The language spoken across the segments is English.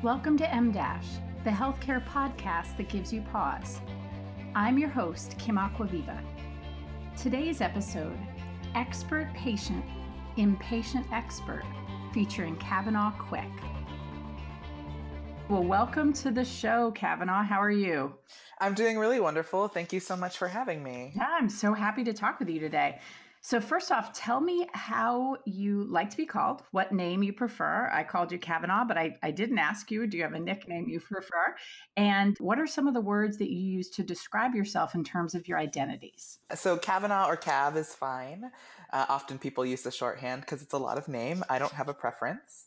Welcome to M Dash, the healthcare podcast that gives you pause. I'm your host, Kim Acquaviva. Today's episode Expert Patient, Impatient Expert, featuring Cavanaugh Quick. Well, welcome to the show, Cavanaugh. How are you? I'm doing really wonderful. Thank you so much for having me. Yeah, I'm so happy to talk with you today. So, first off, tell me how you like to be called, what name you prefer. I called you Cavanaugh, but I, I didn't ask you. Do you have a nickname you prefer? And what are some of the words that you use to describe yourself in terms of your identities? So, Cavanaugh or Cav is fine. Uh, often people use the shorthand because it's a lot of name. I don't have a preference.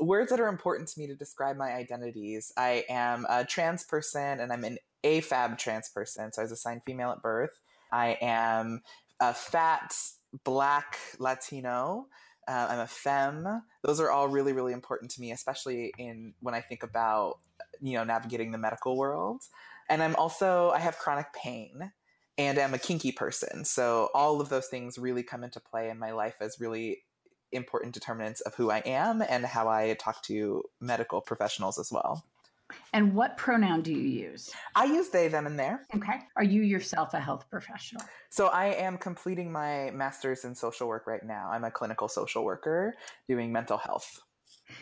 Words that are important to me to describe my identities I am a trans person and I'm an AFAB trans person. So, I was assigned female at birth. I am a fat black Latino. Uh, I'm a femme. Those are all really, really important to me, especially in when I think about you know navigating the medical world. And I'm also I have chronic pain, and I'm a kinky person. So all of those things really come into play in my life as really important determinants of who I am and how I talk to medical professionals as well. And what pronoun do you use? I use they, them, and their. Okay. Are you yourself a health professional? So I am completing my master's in social work right now. I'm a clinical social worker doing mental health.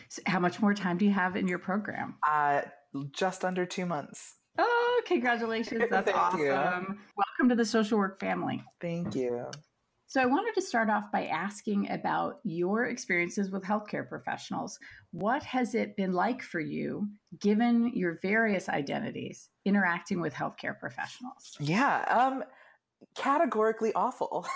So how much more time do you have in your program? Uh, just under two months. Oh, congratulations. That's awesome. You. Welcome to the social work family. Thank you. So, I wanted to start off by asking about your experiences with healthcare professionals. What has it been like for you, given your various identities, interacting with healthcare professionals? Yeah, um, categorically awful.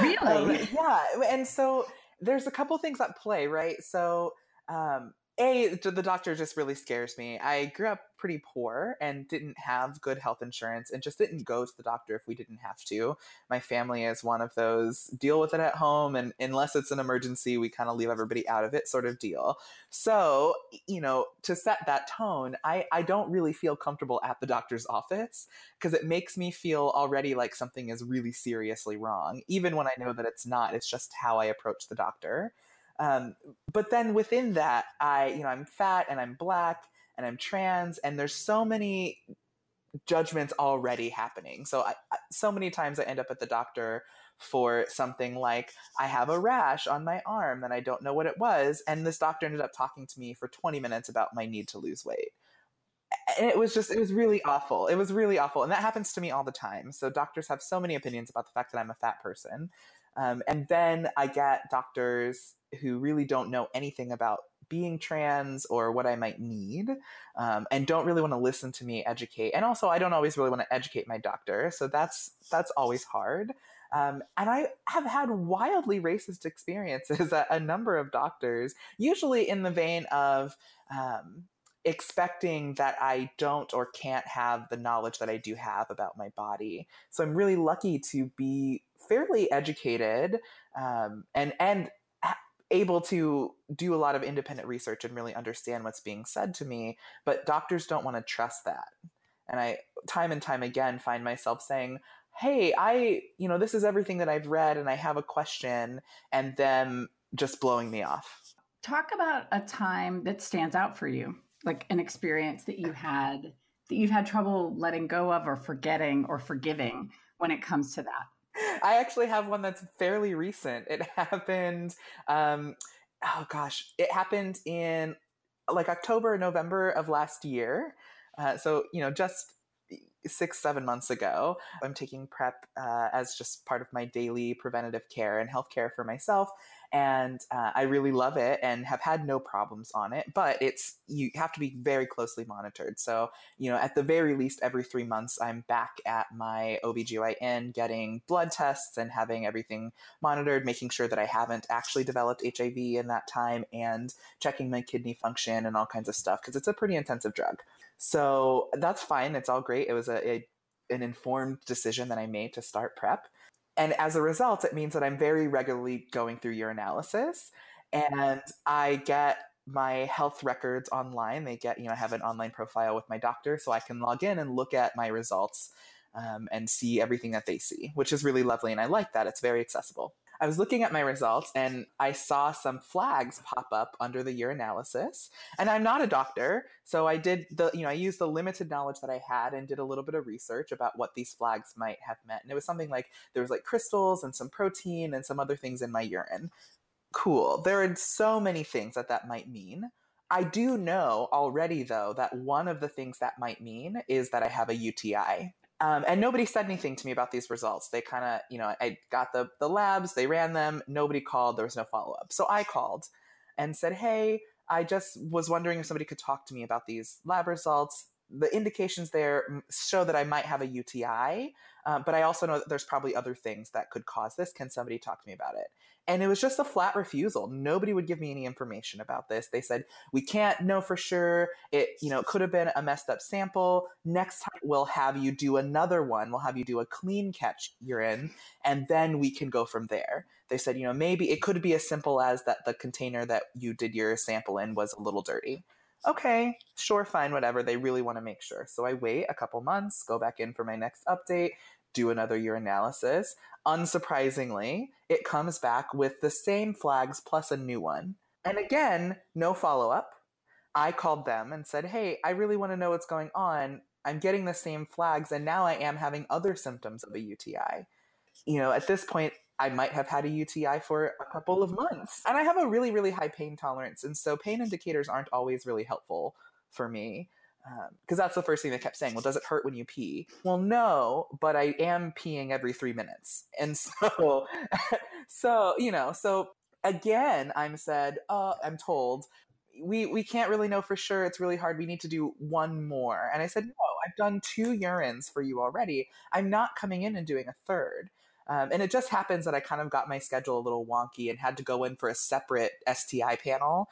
Really? um, yeah. And so, there's a couple things at play, right? So, um, a the doctor just really scares me. I grew up pretty poor and didn't have good health insurance and just didn't go to the doctor if we didn't have to. My family is one of those deal with it at home and unless it's an emergency we kind of leave everybody out of it sort of deal. So you know to set that tone i i don't really feel comfortable at the doctor's office because it makes me feel already like something is really seriously wrong even when i know that it's not it's just how i approach the doctor um, but then within that, I, you know, I'm fat and I'm black and I'm trans, and there's so many judgments already happening. So, I, so many times I end up at the doctor for something like I have a rash on my arm and I don't know what it was, and this doctor ended up talking to me for 20 minutes about my need to lose weight. And it was just, it was really awful. It was really awful. And that happens to me all the time. So, doctors have so many opinions about the fact that I'm a fat person. Um, and then I get doctors who really don't know anything about being trans or what I might need, um, and don't really want to listen to me educate. And also, I don't always really want to educate my doctor, so that's that's always hard. Um, and I have had wildly racist experiences at a number of doctors, usually in the vein of um, expecting that I don't or can't have the knowledge that I do have about my body. So I'm really lucky to be fairly educated um, and and able to do a lot of independent research and really understand what's being said to me but doctors don't want to trust that. And i time and time again find myself saying hey i you know this is everything that i've read and i have a question and them just blowing me off. Talk about a time that stands out for you like an experience that you had that you've had trouble letting go of or forgetting or forgiving when it comes to that I actually have one that's fairly recent. It happened, um, oh gosh, it happened in like October, November of last year. Uh, so, you know, just six, seven months ago. I'm taking PrEP uh, as just part of my daily preventative care and healthcare for myself and uh, I really love it and have had no problems on it. But it's you have to be very closely monitored. So you know, at the very least, every three months, I'm back at my OBGYN getting blood tests and having everything monitored, making sure that I haven't actually developed HIV in that time, and checking my kidney function and all kinds of stuff because it's a pretty intensive drug. So that's fine. It's all great. It was a, a an informed decision that I made to start PrEP. And as a result, it means that I'm very regularly going through urinalysis and I get my health records online. They get, you know, I have an online profile with my doctor so I can log in and look at my results um, and see everything that they see, which is really lovely. And I like that. It's very accessible. I was looking at my results and I saw some flags pop up under the urinalysis. And I'm not a doctor, so I did the, you know, I used the limited knowledge that I had and did a little bit of research about what these flags might have meant. And it was something like there was like crystals and some protein and some other things in my urine. Cool. There are so many things that that might mean. I do know already, though, that one of the things that might mean is that I have a UTI. Um, and nobody said anything to me about these results. They kind of, you know, I got the the labs, they ran them. Nobody called. There was no follow up. So I called and said, "Hey, I just was wondering if somebody could talk to me about these lab results. The indications there show that I might have a UTI, uh, but I also know that there's probably other things that could cause this. Can somebody talk to me about it?" And it was just a flat refusal. Nobody would give me any information about this. They said, we can't know for sure. It, you know, could have been a messed up sample. Next time we'll have you do another one. We'll have you do a clean catch urine, and then we can go from there. They said, you know, maybe it could be as simple as that the container that you did your sample in was a little dirty. Okay, sure, fine, whatever. They really want to make sure. So I wait a couple months, go back in for my next update, do another year urinalysis. Unsurprisingly, it comes back with the same flags plus a new one. And again, no follow up. I called them and said, Hey, I really want to know what's going on. I'm getting the same flags, and now I am having other symptoms of a UTI. You know, at this point, I might have had a UTI for a couple of months. And I have a really, really high pain tolerance. And so pain indicators aren't always really helpful for me because um, that's the first thing they kept saying. Well, does it hurt when you pee? Well, no, but I am peeing every three minutes, and so, so you know, so again, I'm said, uh, I'm told we we can't really know for sure. It's really hard. We need to do one more, and I said, no, I've done two urines for you already. I'm not coming in and doing a third. Um, and it just happens that I kind of got my schedule a little wonky and had to go in for a separate STI panel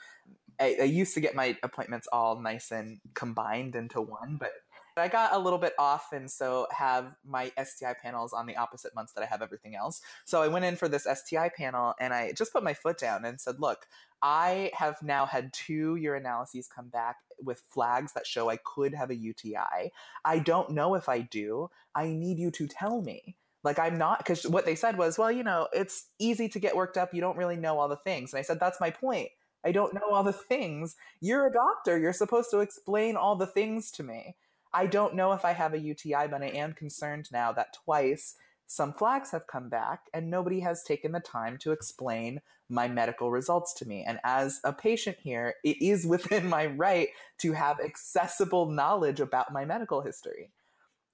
I, I used to get my appointments all nice and combined into one, but I got a little bit off and so have my STI panels on the opposite months that I have everything else. So I went in for this STI panel and I just put my foot down and said, look, I have now had two urinalyses come back with flags that show I could have a UTI. I don't know if I do. I need you to tell me. Like I'm not because what they said was, well, you know, it's easy to get worked up. You don't really know all the things. And I said, that's my point. I don't know all the things. You're a doctor. You're supposed to explain all the things to me. I don't know if I have a UTI, but I am concerned now that twice some flags have come back and nobody has taken the time to explain my medical results to me. And as a patient here, it is within my right to have accessible knowledge about my medical history.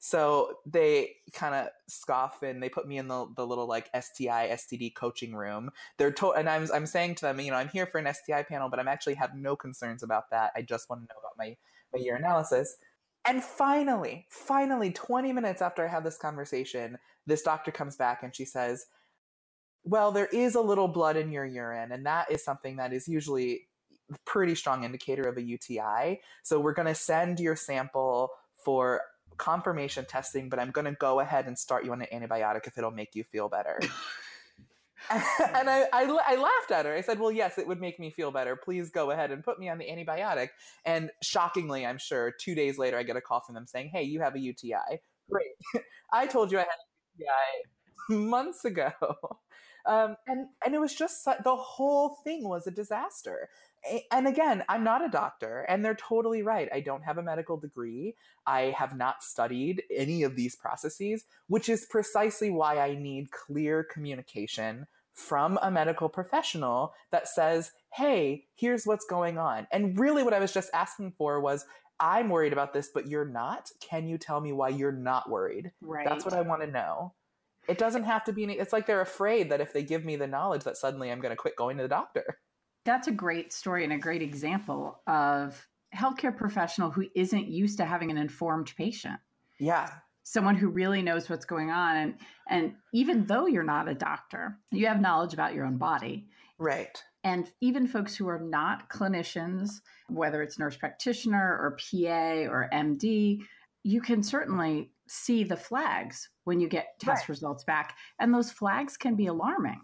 So they kind of scoff and they put me in the, the little like STI STD coaching room. They're to- and I'm I'm saying to them, you know, I'm here for an STI panel, but I'm actually have no concerns about that. I just want to know about my my urinalysis. And finally, finally, 20 minutes after I have this conversation, this doctor comes back and she says, "Well, there is a little blood in your urine, and that is something that is usually pretty strong indicator of a UTI. So we're going to send your sample for confirmation testing, but I'm going to go ahead and start you on an antibiotic if it'll make you feel better. and I, I, I, laughed at her. I said, Well, yes, it would make me feel better. Please go ahead and put me on the antibiotic. And shockingly, I'm sure, two days later, I get a call from them saying, Hey, you have a UTI. Great. I told you I had a UTI months ago. Um, and, and it was just the whole thing was a disaster and again, I'm not a doctor, and they're totally right. I don't have a medical degree. I have not studied any of these processes, which is precisely why I need clear communication from a medical professional that says, hey, here's what's going on. And really, what I was just asking for was, I'm worried about this, but you're not. Can you tell me why you're not worried? Right. That's what I want to know. It doesn't have to be, any, it's like they're afraid that if they give me the knowledge, that suddenly I'm going to quit going to the doctor. That's a great story and a great example of healthcare professional who isn't used to having an informed patient. Yeah. Someone who really knows what's going on. And, and even though you're not a doctor, you have knowledge about your own body. Right. And even folks who are not clinicians, whether it's nurse practitioner or PA or MD, you can certainly see the flags when you get test right. results back. And those flags can be alarming.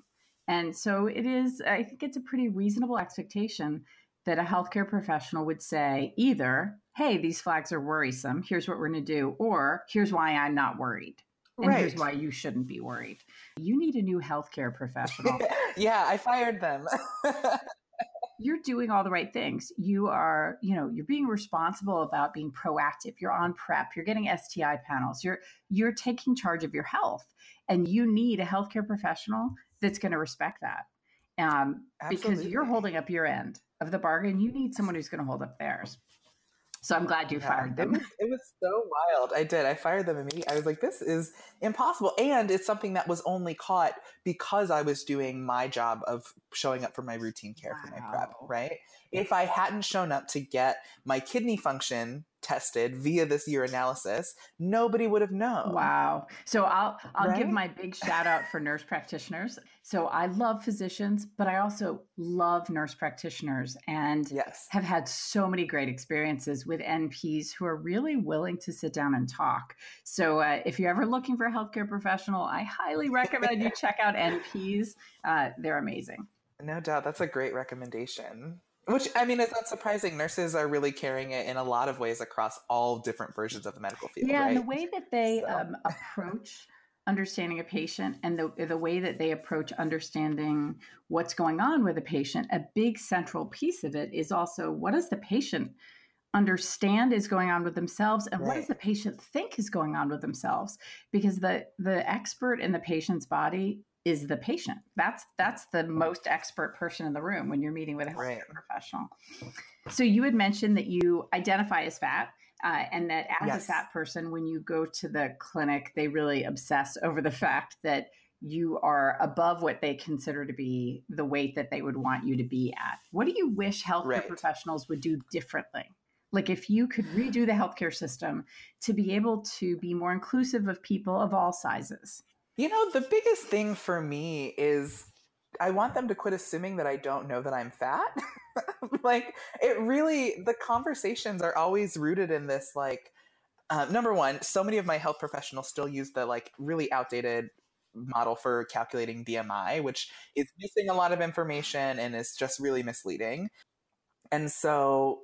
And so it is, I think it's a pretty reasonable expectation that a healthcare professional would say either, hey, these flags are worrisome, here's what we're going to do, or here's why I'm not worried. And right. here's why you shouldn't be worried. You need a new healthcare professional. yeah, I fired them. you're doing all the right things. You are, you know, you're being responsible about being proactive. You're on PrEP. You're getting STI panels. You're you're taking charge of your health, and you need a healthcare professional that's going to respect that. Um, because you're holding up your end of the bargain. You need someone who's going to hold up theirs. So I'm glad you yeah, fired them. It was, it was, so wild. I did. I fired them immediately. I was like, this is impossible. And it's something that was only caught because I was doing my job of showing up for my routine care wow. for my PrEP, right? If I hadn't shown up to get my kidney function tested via this urinalysis, nobody would have known. Wow. So I'll I'll right? give my big shout out for nurse practitioners. So I love physicians, but I also love nurse practitioners and yes. have had so many great experiences with NPs who are really willing to sit down and talk. So uh, if you're ever looking for a healthcare professional, I highly recommend you check out NPs. Uh, they're amazing. No doubt. That's a great recommendation. Which I mean, it's not surprising. Nurses are really carrying it in a lot of ways across all different versions of the medical field. Yeah, right? and the way that they so. um, approach understanding a patient and the the way that they approach understanding what's going on with a patient, a big central piece of it is also what does the patient understand is going on with themselves and right. what does the patient think is going on with themselves because the the expert in the patient's body is the patient. That's that's the most expert person in the room when you're meeting with a healthcare right. professional. So you had mentioned that you identify as fat, uh, and that as yes. a fat person, when you go to the clinic, they really obsess over the fact that you are above what they consider to be the weight that they would want you to be at. What do you wish healthcare right. professionals would do differently? Like if you could redo the healthcare system to be able to be more inclusive of people of all sizes. You know, the biggest thing for me is I want them to quit assuming that I don't know that I'm fat. like, it really, the conversations are always rooted in this, like, uh, number one, so many of my health professionals still use the like really outdated model for calculating BMI, which is missing a lot of information and is just really misleading. And so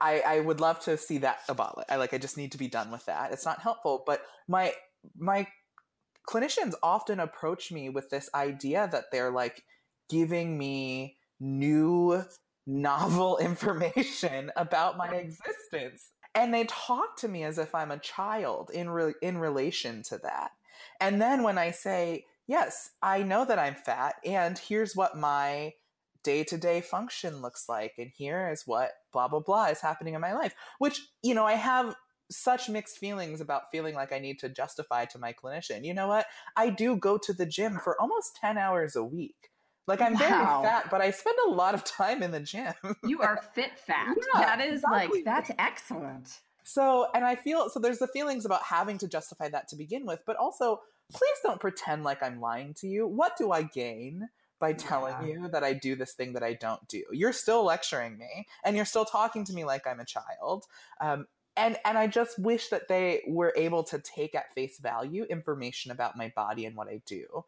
I, I would love to see that abolished. I like I just need to be done with that. It's not helpful. But my my clinicians often approach me with this idea that they're like giving me new novel information about my existence and they talk to me as if I'm a child in re- in relation to that. And then when I say, "Yes, I know that I'm fat and here's what my day-to-day function looks like and here is what blah blah blah is happening in my life," which, you know, I have such mixed feelings about feeling like I need to justify to my clinician. You know what? I do go to the gym for almost 10 hours a week. Like I'm wow. very fat, but I spend a lot of time in the gym. you are fit fat. Yeah, that is exactly. like that's excellent. So, and I feel so there's the feelings about having to justify that to begin with, but also please don't pretend like I'm lying to you. What do I gain? by telling yeah. you that I do this thing that I don't do. You're still lecturing me and you're still talking to me like I'm a child. Um, and and I just wish that they were able to take at face value information about my body and what I do.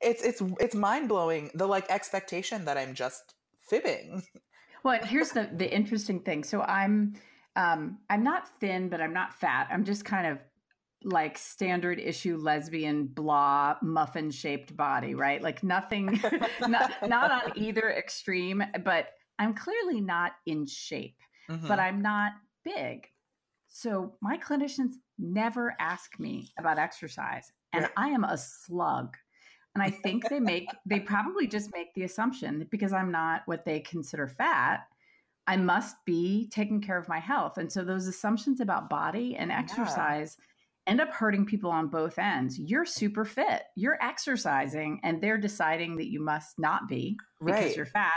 It's it's it's mind blowing the like expectation that I'm just fibbing. Well, here's the the interesting thing. So I'm um I'm not thin, but I'm not fat. I'm just kind of like standard issue lesbian blah muffin shaped body, right? Like nothing not not on either extreme, but I'm clearly not in shape. Mm-hmm. But I'm not big. So my clinicians never ask me about exercise, and I am a slug. And I think they make, they probably just make the assumption that because I'm not what they consider fat, I must be taking care of my health. And so those assumptions about body and exercise yeah. end up hurting people on both ends. You're super fit, you're exercising, and they're deciding that you must not be because right. you're fat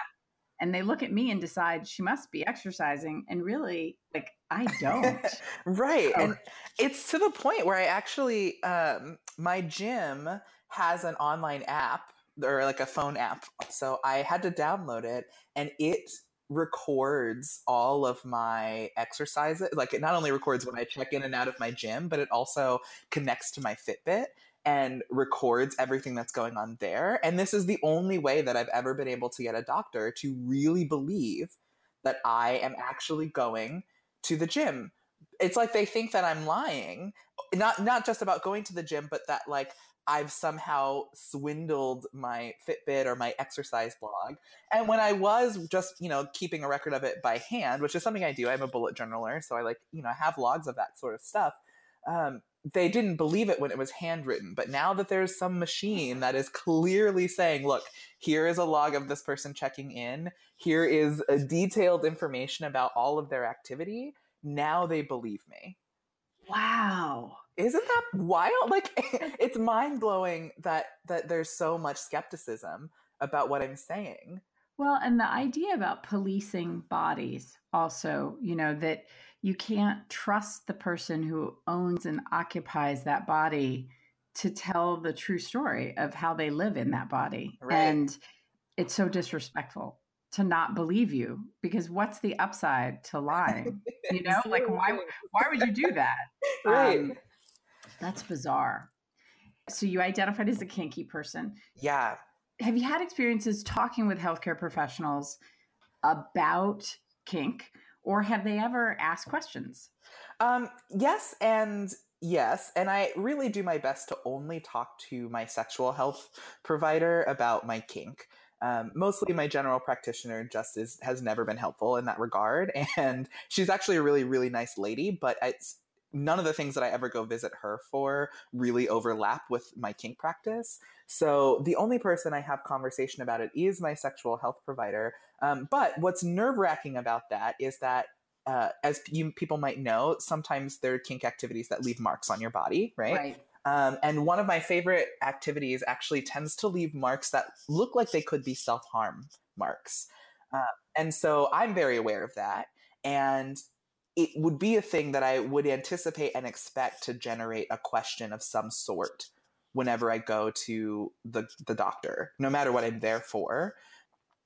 and they look at me and decide she must be exercising and really like i don't right and it's to the point where i actually um, my gym has an online app or like a phone app so i had to download it and it records all of my exercises like it not only records when i check in and out of my gym but it also connects to my Fitbit and records everything that's going on there. And this is the only way that I've ever been able to get a doctor to really believe that I am actually going to the gym. it's like they think that I'm lying. Not not just about going to the gym, but that like I've somehow swindled my Fitbit or my exercise blog. And when I was just, you know, keeping a record of it by hand, which is something I do, I'm a bullet journaler, so I like, you know, have logs of that sort of stuff. Um, they didn't believe it when it was handwritten. But now that there's some machine that is clearly saying, look, here is a log of this person checking in, here is a detailed information about all of their activity, now they believe me. Wow. Isn't that wild? Like it's mind-blowing that that there's so much skepticism about what I'm saying. Well, and the idea about policing bodies also, you know, that you can't trust the person who owns and occupies that body to tell the true story of how they live in that body. Right. And it's so disrespectful to not believe you because what's the upside to lying? You know, like why why would you do that? Right. Um, that's bizarre. So you identified as a kinky person. Yeah. Have you had experiences talking with healthcare professionals about kink or have they ever asked questions? Um, yes and yes. And I really do my best to only talk to my sexual health provider about my kink. Um, mostly my general practitioner just is, has never been helpful in that regard. And she's actually a really, really nice lady, but it's none of the things that I ever go visit her for really overlap with my kink practice. So the only person I have conversation about it is my sexual health provider. Um, but what's nerve wracking about that is that. Uh, as you people might know, sometimes there are kink activities that leave marks on your body, right? Right. Um, and one of my favorite activities actually tends to leave marks that look like they could be self harm marks. Uh, and so I'm very aware of that. And it would be a thing that I would anticipate and expect to generate a question of some sort whenever I go to the, the doctor, no matter what I'm there for.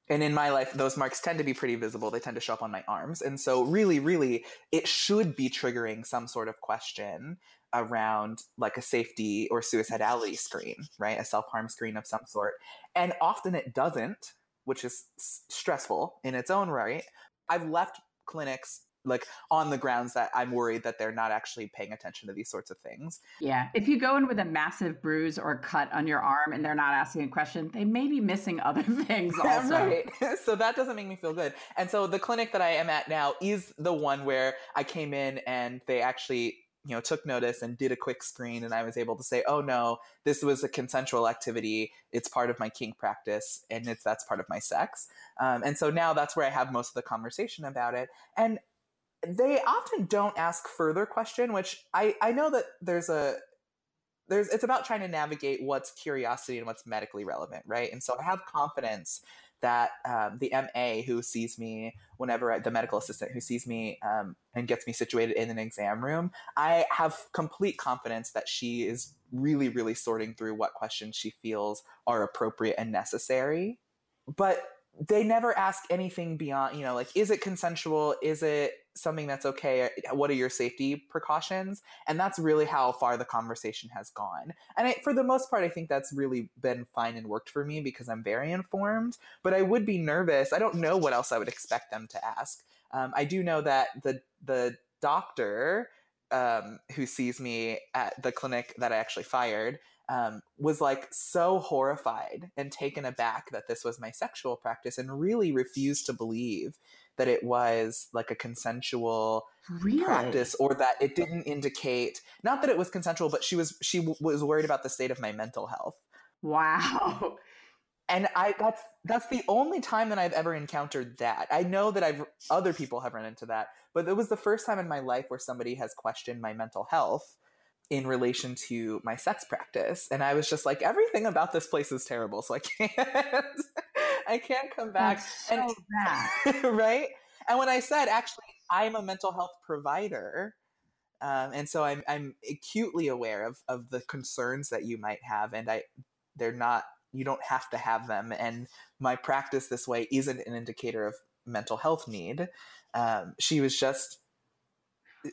And in my life, those marks tend to be pretty visible. They tend to show up on my arms. And so, really, really, it should be triggering some sort of question around like a safety or suicidality screen, right? A self harm screen of some sort. And often it doesn't, which is stressful in its own right. I've left clinics like on the grounds that I'm worried that they're not actually paying attention to these sorts of things. Yeah. If you go in with a massive bruise or cut on your arm and they're not asking a question, they may be missing other things also. right. So that doesn't make me feel good. And so the clinic that I am at now is the one where I came in and they actually you know took notice and did a quick screen and i was able to say oh no this was a consensual activity it's part of my kink practice and it's that's part of my sex um, and so now that's where i have most of the conversation about it and they often don't ask further question which i i know that there's a there's it's about trying to navigate what's curiosity and what's medically relevant right and so i have confidence that um, the MA who sees me whenever I, the medical assistant who sees me um, and gets me situated in an exam room, I have complete confidence that she is really, really sorting through what questions she feels are appropriate and necessary. But they never ask anything beyond, you know, like, is it consensual? Is it something that's okay? What are your safety precautions? And that's really how far the conversation has gone. And I, for the most part, I think that's really been fine and worked for me because I'm very informed. But I would be nervous. I don't know what else I would expect them to ask. Um, I do know that the the doctor um, who sees me at the clinic that I actually fired um, was like so horrified and taken aback that this was my sexual practice and really refused to believe that it was like a consensual really? practice or that it didn't indicate not that it was consensual but she was she w- was worried about the state of my mental health. Wow. And i that's that's the only time that i've ever encountered that. I know that i've other people have run into that but it was the first time in my life where somebody has questioned my mental health in relation to my sex practice. And i was just like everything about this place is terrible so i can't i can't come back so and bad. right and when i said actually i'm a mental health provider um, and so I'm, I'm acutely aware of, of the concerns that you might have and i they're not you don't have to have them and my practice this way isn't an indicator of mental health need um, she was just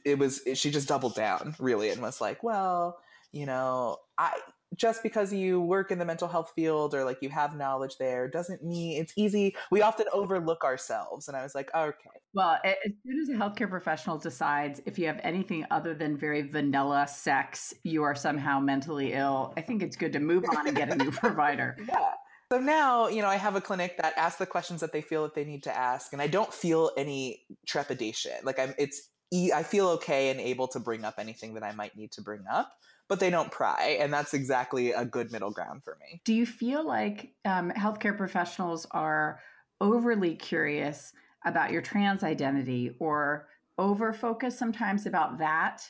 it was she just doubled down really and was like well you know i just because you work in the mental health field or like you have knowledge there doesn't mean it's easy. We often overlook ourselves. And I was like, oh, okay. Well, as soon as a healthcare professional decides if you have anything other than very vanilla sex, you are somehow mentally ill, I think it's good to move on and get a new provider. yeah. So now, you know, I have a clinic that asks the questions that they feel that they need to ask, and I don't feel any trepidation. Like I'm, it's, I feel okay and able to bring up anything that I might need to bring up but they don't pry. And that's exactly a good middle ground for me. Do you feel like um, healthcare professionals are overly curious about your trans identity or over focus sometimes about that?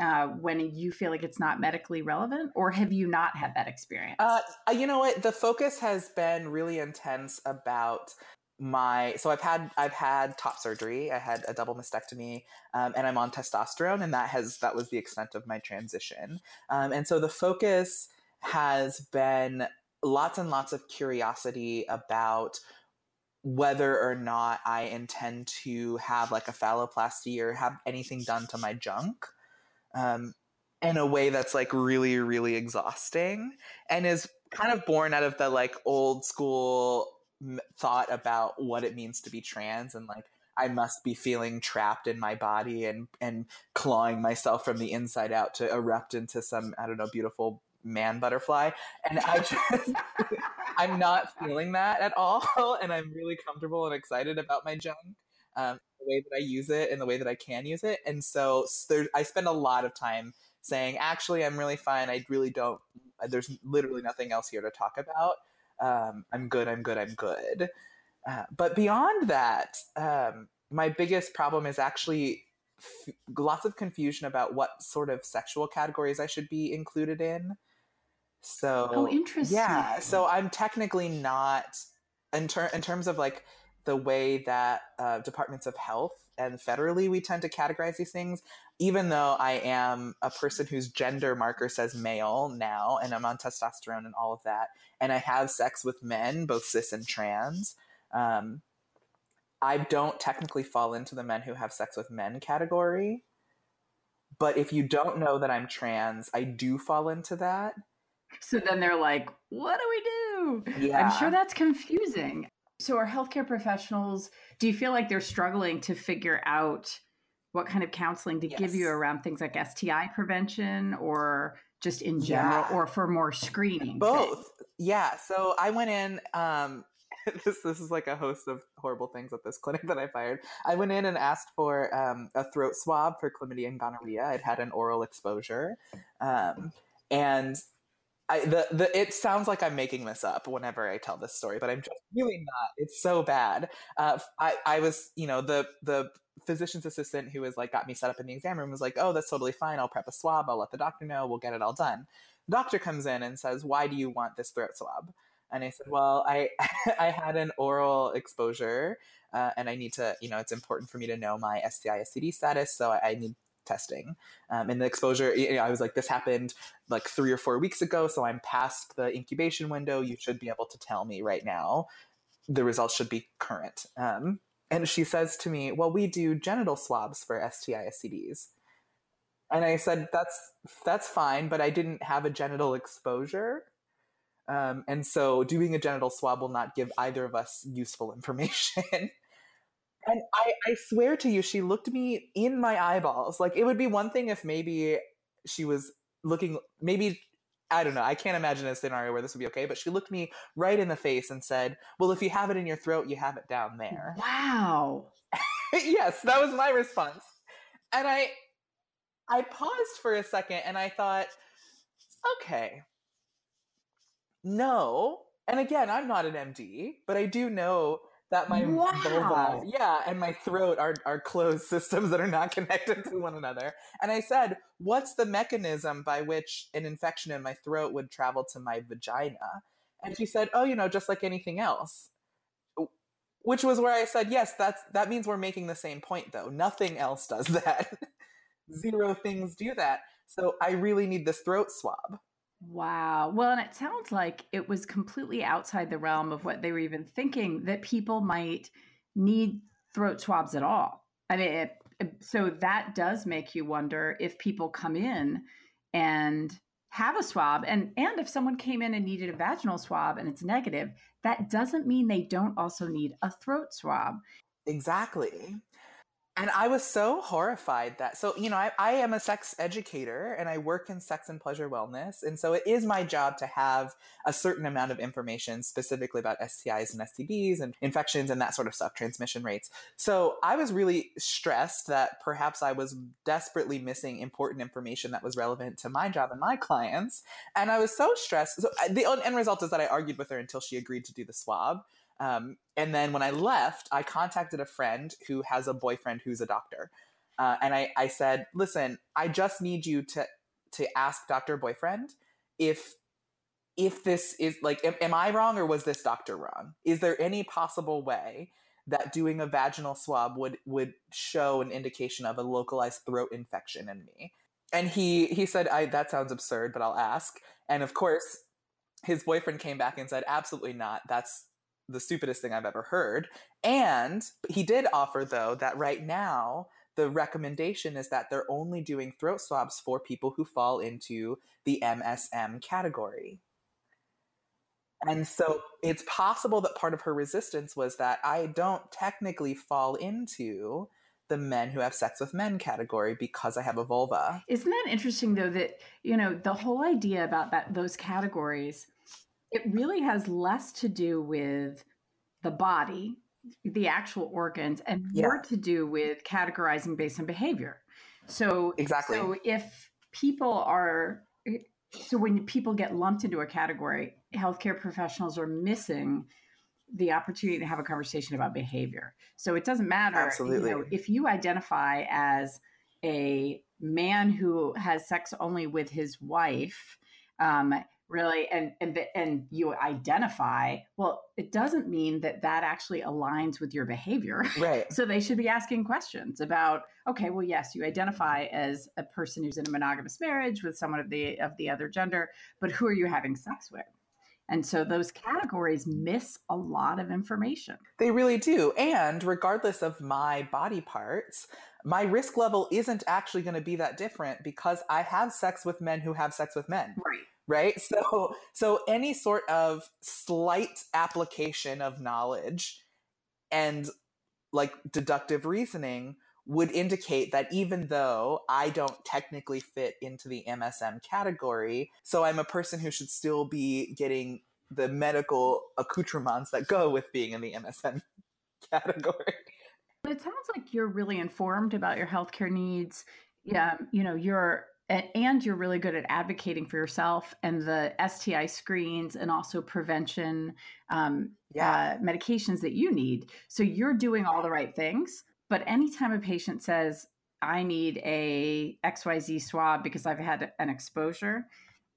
Uh, when you feel like it's not medically relevant, or have you not had that experience? Uh, you know what? The focus has been really intense about my so i've had i've had top surgery. I had a double mastectomy um, and i'm on testosterone and that has that was the extent of my transition. Um, and so the focus has been lots and lots of curiosity about whether or not i intend to have like a phalloplasty or have anything done to my junk um, in a way that's like really really exhausting and is kind of born out of the like old school thought about what it means to be trans and like I must be feeling trapped in my body and and clawing myself from the inside out to erupt into some I don't know beautiful man butterfly. And I just I'm not feeling that at all and I'm really comfortable and excited about my junk um, the way that I use it and the way that I can use it. And so there, I spend a lot of time saying actually I'm really fine. I really don't there's literally nothing else here to talk about um, I'm good, I'm good, I'm good. Uh, but beyond that, um, my biggest problem is actually f- lots of confusion about what sort of sexual categories I should be included in. So, oh, interesting. Yeah, so I'm technically not in, ter- in terms of like the way that uh, departments of health and federally we tend to categorize these things even though i am a person whose gender marker says male now and i'm on testosterone and all of that and i have sex with men both cis and trans um, i don't technically fall into the men who have sex with men category but if you don't know that i'm trans i do fall into that. So then they're like what do we do? Yeah. i'm sure that's confusing so, are healthcare professionals, do you feel like they're struggling to figure out what kind of counseling to yes. give you around things like STI prevention or just in general yeah. or for more screening? Both. Yeah. So, I went in. Um, this this is like a host of horrible things at this clinic that I fired. I went in and asked for um, a throat swab for chlamydia and gonorrhea. I'd had an oral exposure, um, and I, the, the it sounds like I'm making this up whenever I tell this story, but I'm just really not. It's so bad. Uh, I I was you know the the physician's assistant who was like got me set up in the exam room was like, oh that's totally fine. I'll prep a swab. I'll let the doctor know. We'll get it all done. The doctor comes in and says, why do you want this throat swab? And I said, well, I I had an oral exposure. Uh, and I need to, you know, it's important for me to know my STI STD status, so I, I need testing. Um, and the exposure, you know, I was like, this happened like three or four weeks ago, so I'm past the incubation window. You should be able to tell me right now. The results should be current. Um, and she says to me, well, we do genital swabs for STI STDs. And I said, that's that's fine, but I didn't have a genital exposure. Um, and so doing a genital swab will not give either of us useful information. And I, I swear to you, she looked me in my eyeballs. Like it would be one thing if maybe she was looking, maybe I don't know. I can't imagine a scenario where this would be okay, but she looked me right in the face and said, "Well, if you have it in your throat, you have it down there." Wow. yes, that was my response. And I I paused for a second and I thought, "Okay. No." And again, I'm not an MD, but I do know that my wow. vulva, yeah, and my throat are, are closed systems that are not connected to one another. And I said, what's the mechanism by which an infection in my throat would travel to my vagina? And she said, oh, you know, just like anything else. Which was where I said, yes, that's that means we're making the same point though. Nothing else does that. Zero things do that. So I really need this throat swab. Wow. Well, and it sounds like it was completely outside the realm of what they were even thinking that people might need throat swabs at all. I mean, it, so that does make you wonder if people come in and have a swab and and if someone came in and needed a vaginal swab and it's negative that doesn't mean they don't also need a throat swab exactly and I was so horrified that, so, you know, I, I am a sex educator and I work in sex and pleasure wellness. And so it is my job to have a certain amount of information specifically about STIs and STDs and infections and that sort of stuff, transmission rates. So I was really stressed that perhaps I was desperately missing important information that was relevant to my job and my clients. And I was so stressed. So uh, the end result is that I argued with her until she agreed to do the swab. Um, and then when I left, I contacted a friend who has a boyfriend who's a doctor. Uh, and I, I said, listen, I just need you to to ask Dr. Boyfriend if if this is like am, am I wrong or was this doctor wrong? Is there any possible way that doing a vaginal swab would would show an indication of a localized throat infection in me? And he he said, I that sounds absurd, but I'll ask. And of course, his boyfriend came back and said, absolutely not. That's the stupidest thing I've ever heard. And he did offer, though, that right now the recommendation is that they're only doing throat swabs for people who fall into the MSM category. And so it's possible that part of her resistance was that I don't technically fall into the men who have sex with men category because I have a vulva. Isn't that interesting though that you know the whole idea about that those categories it really has less to do with the body, the actual organs, and more yeah. to do with categorizing based on behavior. So exactly. So if people are so when people get lumped into a category, healthcare professionals are missing the opportunity to have a conversation about behavior. So it doesn't matter Absolutely. You know, if you identify as a man who has sex only with his wife, um, really and and and you identify well it doesn't mean that that actually aligns with your behavior right so they should be asking questions about okay well yes you identify as a person who's in a monogamous marriage with someone of the of the other gender but who are you having sex with and so those categories miss a lot of information. They really do. And regardless of my body parts, my risk level isn't actually going to be that different because I have sex with men who have sex with men. Right right so so any sort of slight application of knowledge and like deductive reasoning would indicate that even though I don't technically fit into the MSM category, so I'm a person who should still be getting the medical accoutrements that go with being in the MSM category. It sounds like you're really informed about your healthcare needs. Yeah, you know, you're and you're really good at advocating for yourself and the STI screens and also prevention um, yeah. uh, medications that you need. So you're doing all the right things. But anytime a patient says, I need a XYZ swab because I've had an exposure,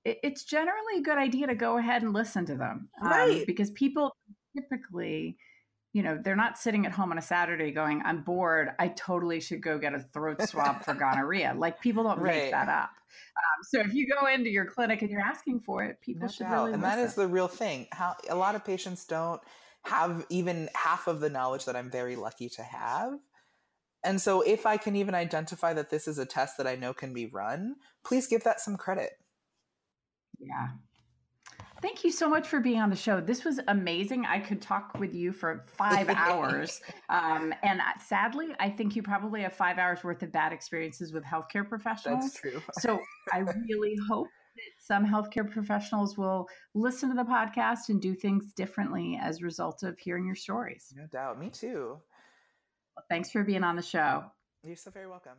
it, it's generally a good idea to go ahead and listen to them. Um, right. Because people typically you know, they're not sitting at home on a Saturday going, I'm bored. I totally should go get a throat swab for gonorrhea. Like people don't right. make that up. Um, so if you go into your clinic and you're asking for it, people no should doubt. really. And listen. that is the real thing. How a lot of patients don't have even half of the knowledge that I'm very lucky to have. And so if I can even identify that this is a test that I know can be run, please give that some credit. Yeah, Thank you so much for being on the show. This was amazing. I could talk with you for five hours. Um, and sadly, I think you probably have five hours worth of bad experiences with healthcare professionals. That's true. so I really hope that some healthcare professionals will listen to the podcast and do things differently as a result of hearing your stories. No doubt. Me too. Well, thanks for being on the show. You're so very welcome.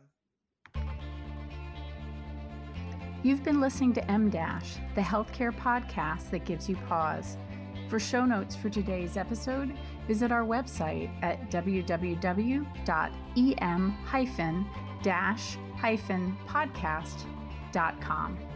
You've been listening to M Dash, the healthcare podcast that gives you pause. For show notes for today's episode, visit our website at www.em-podcast.com.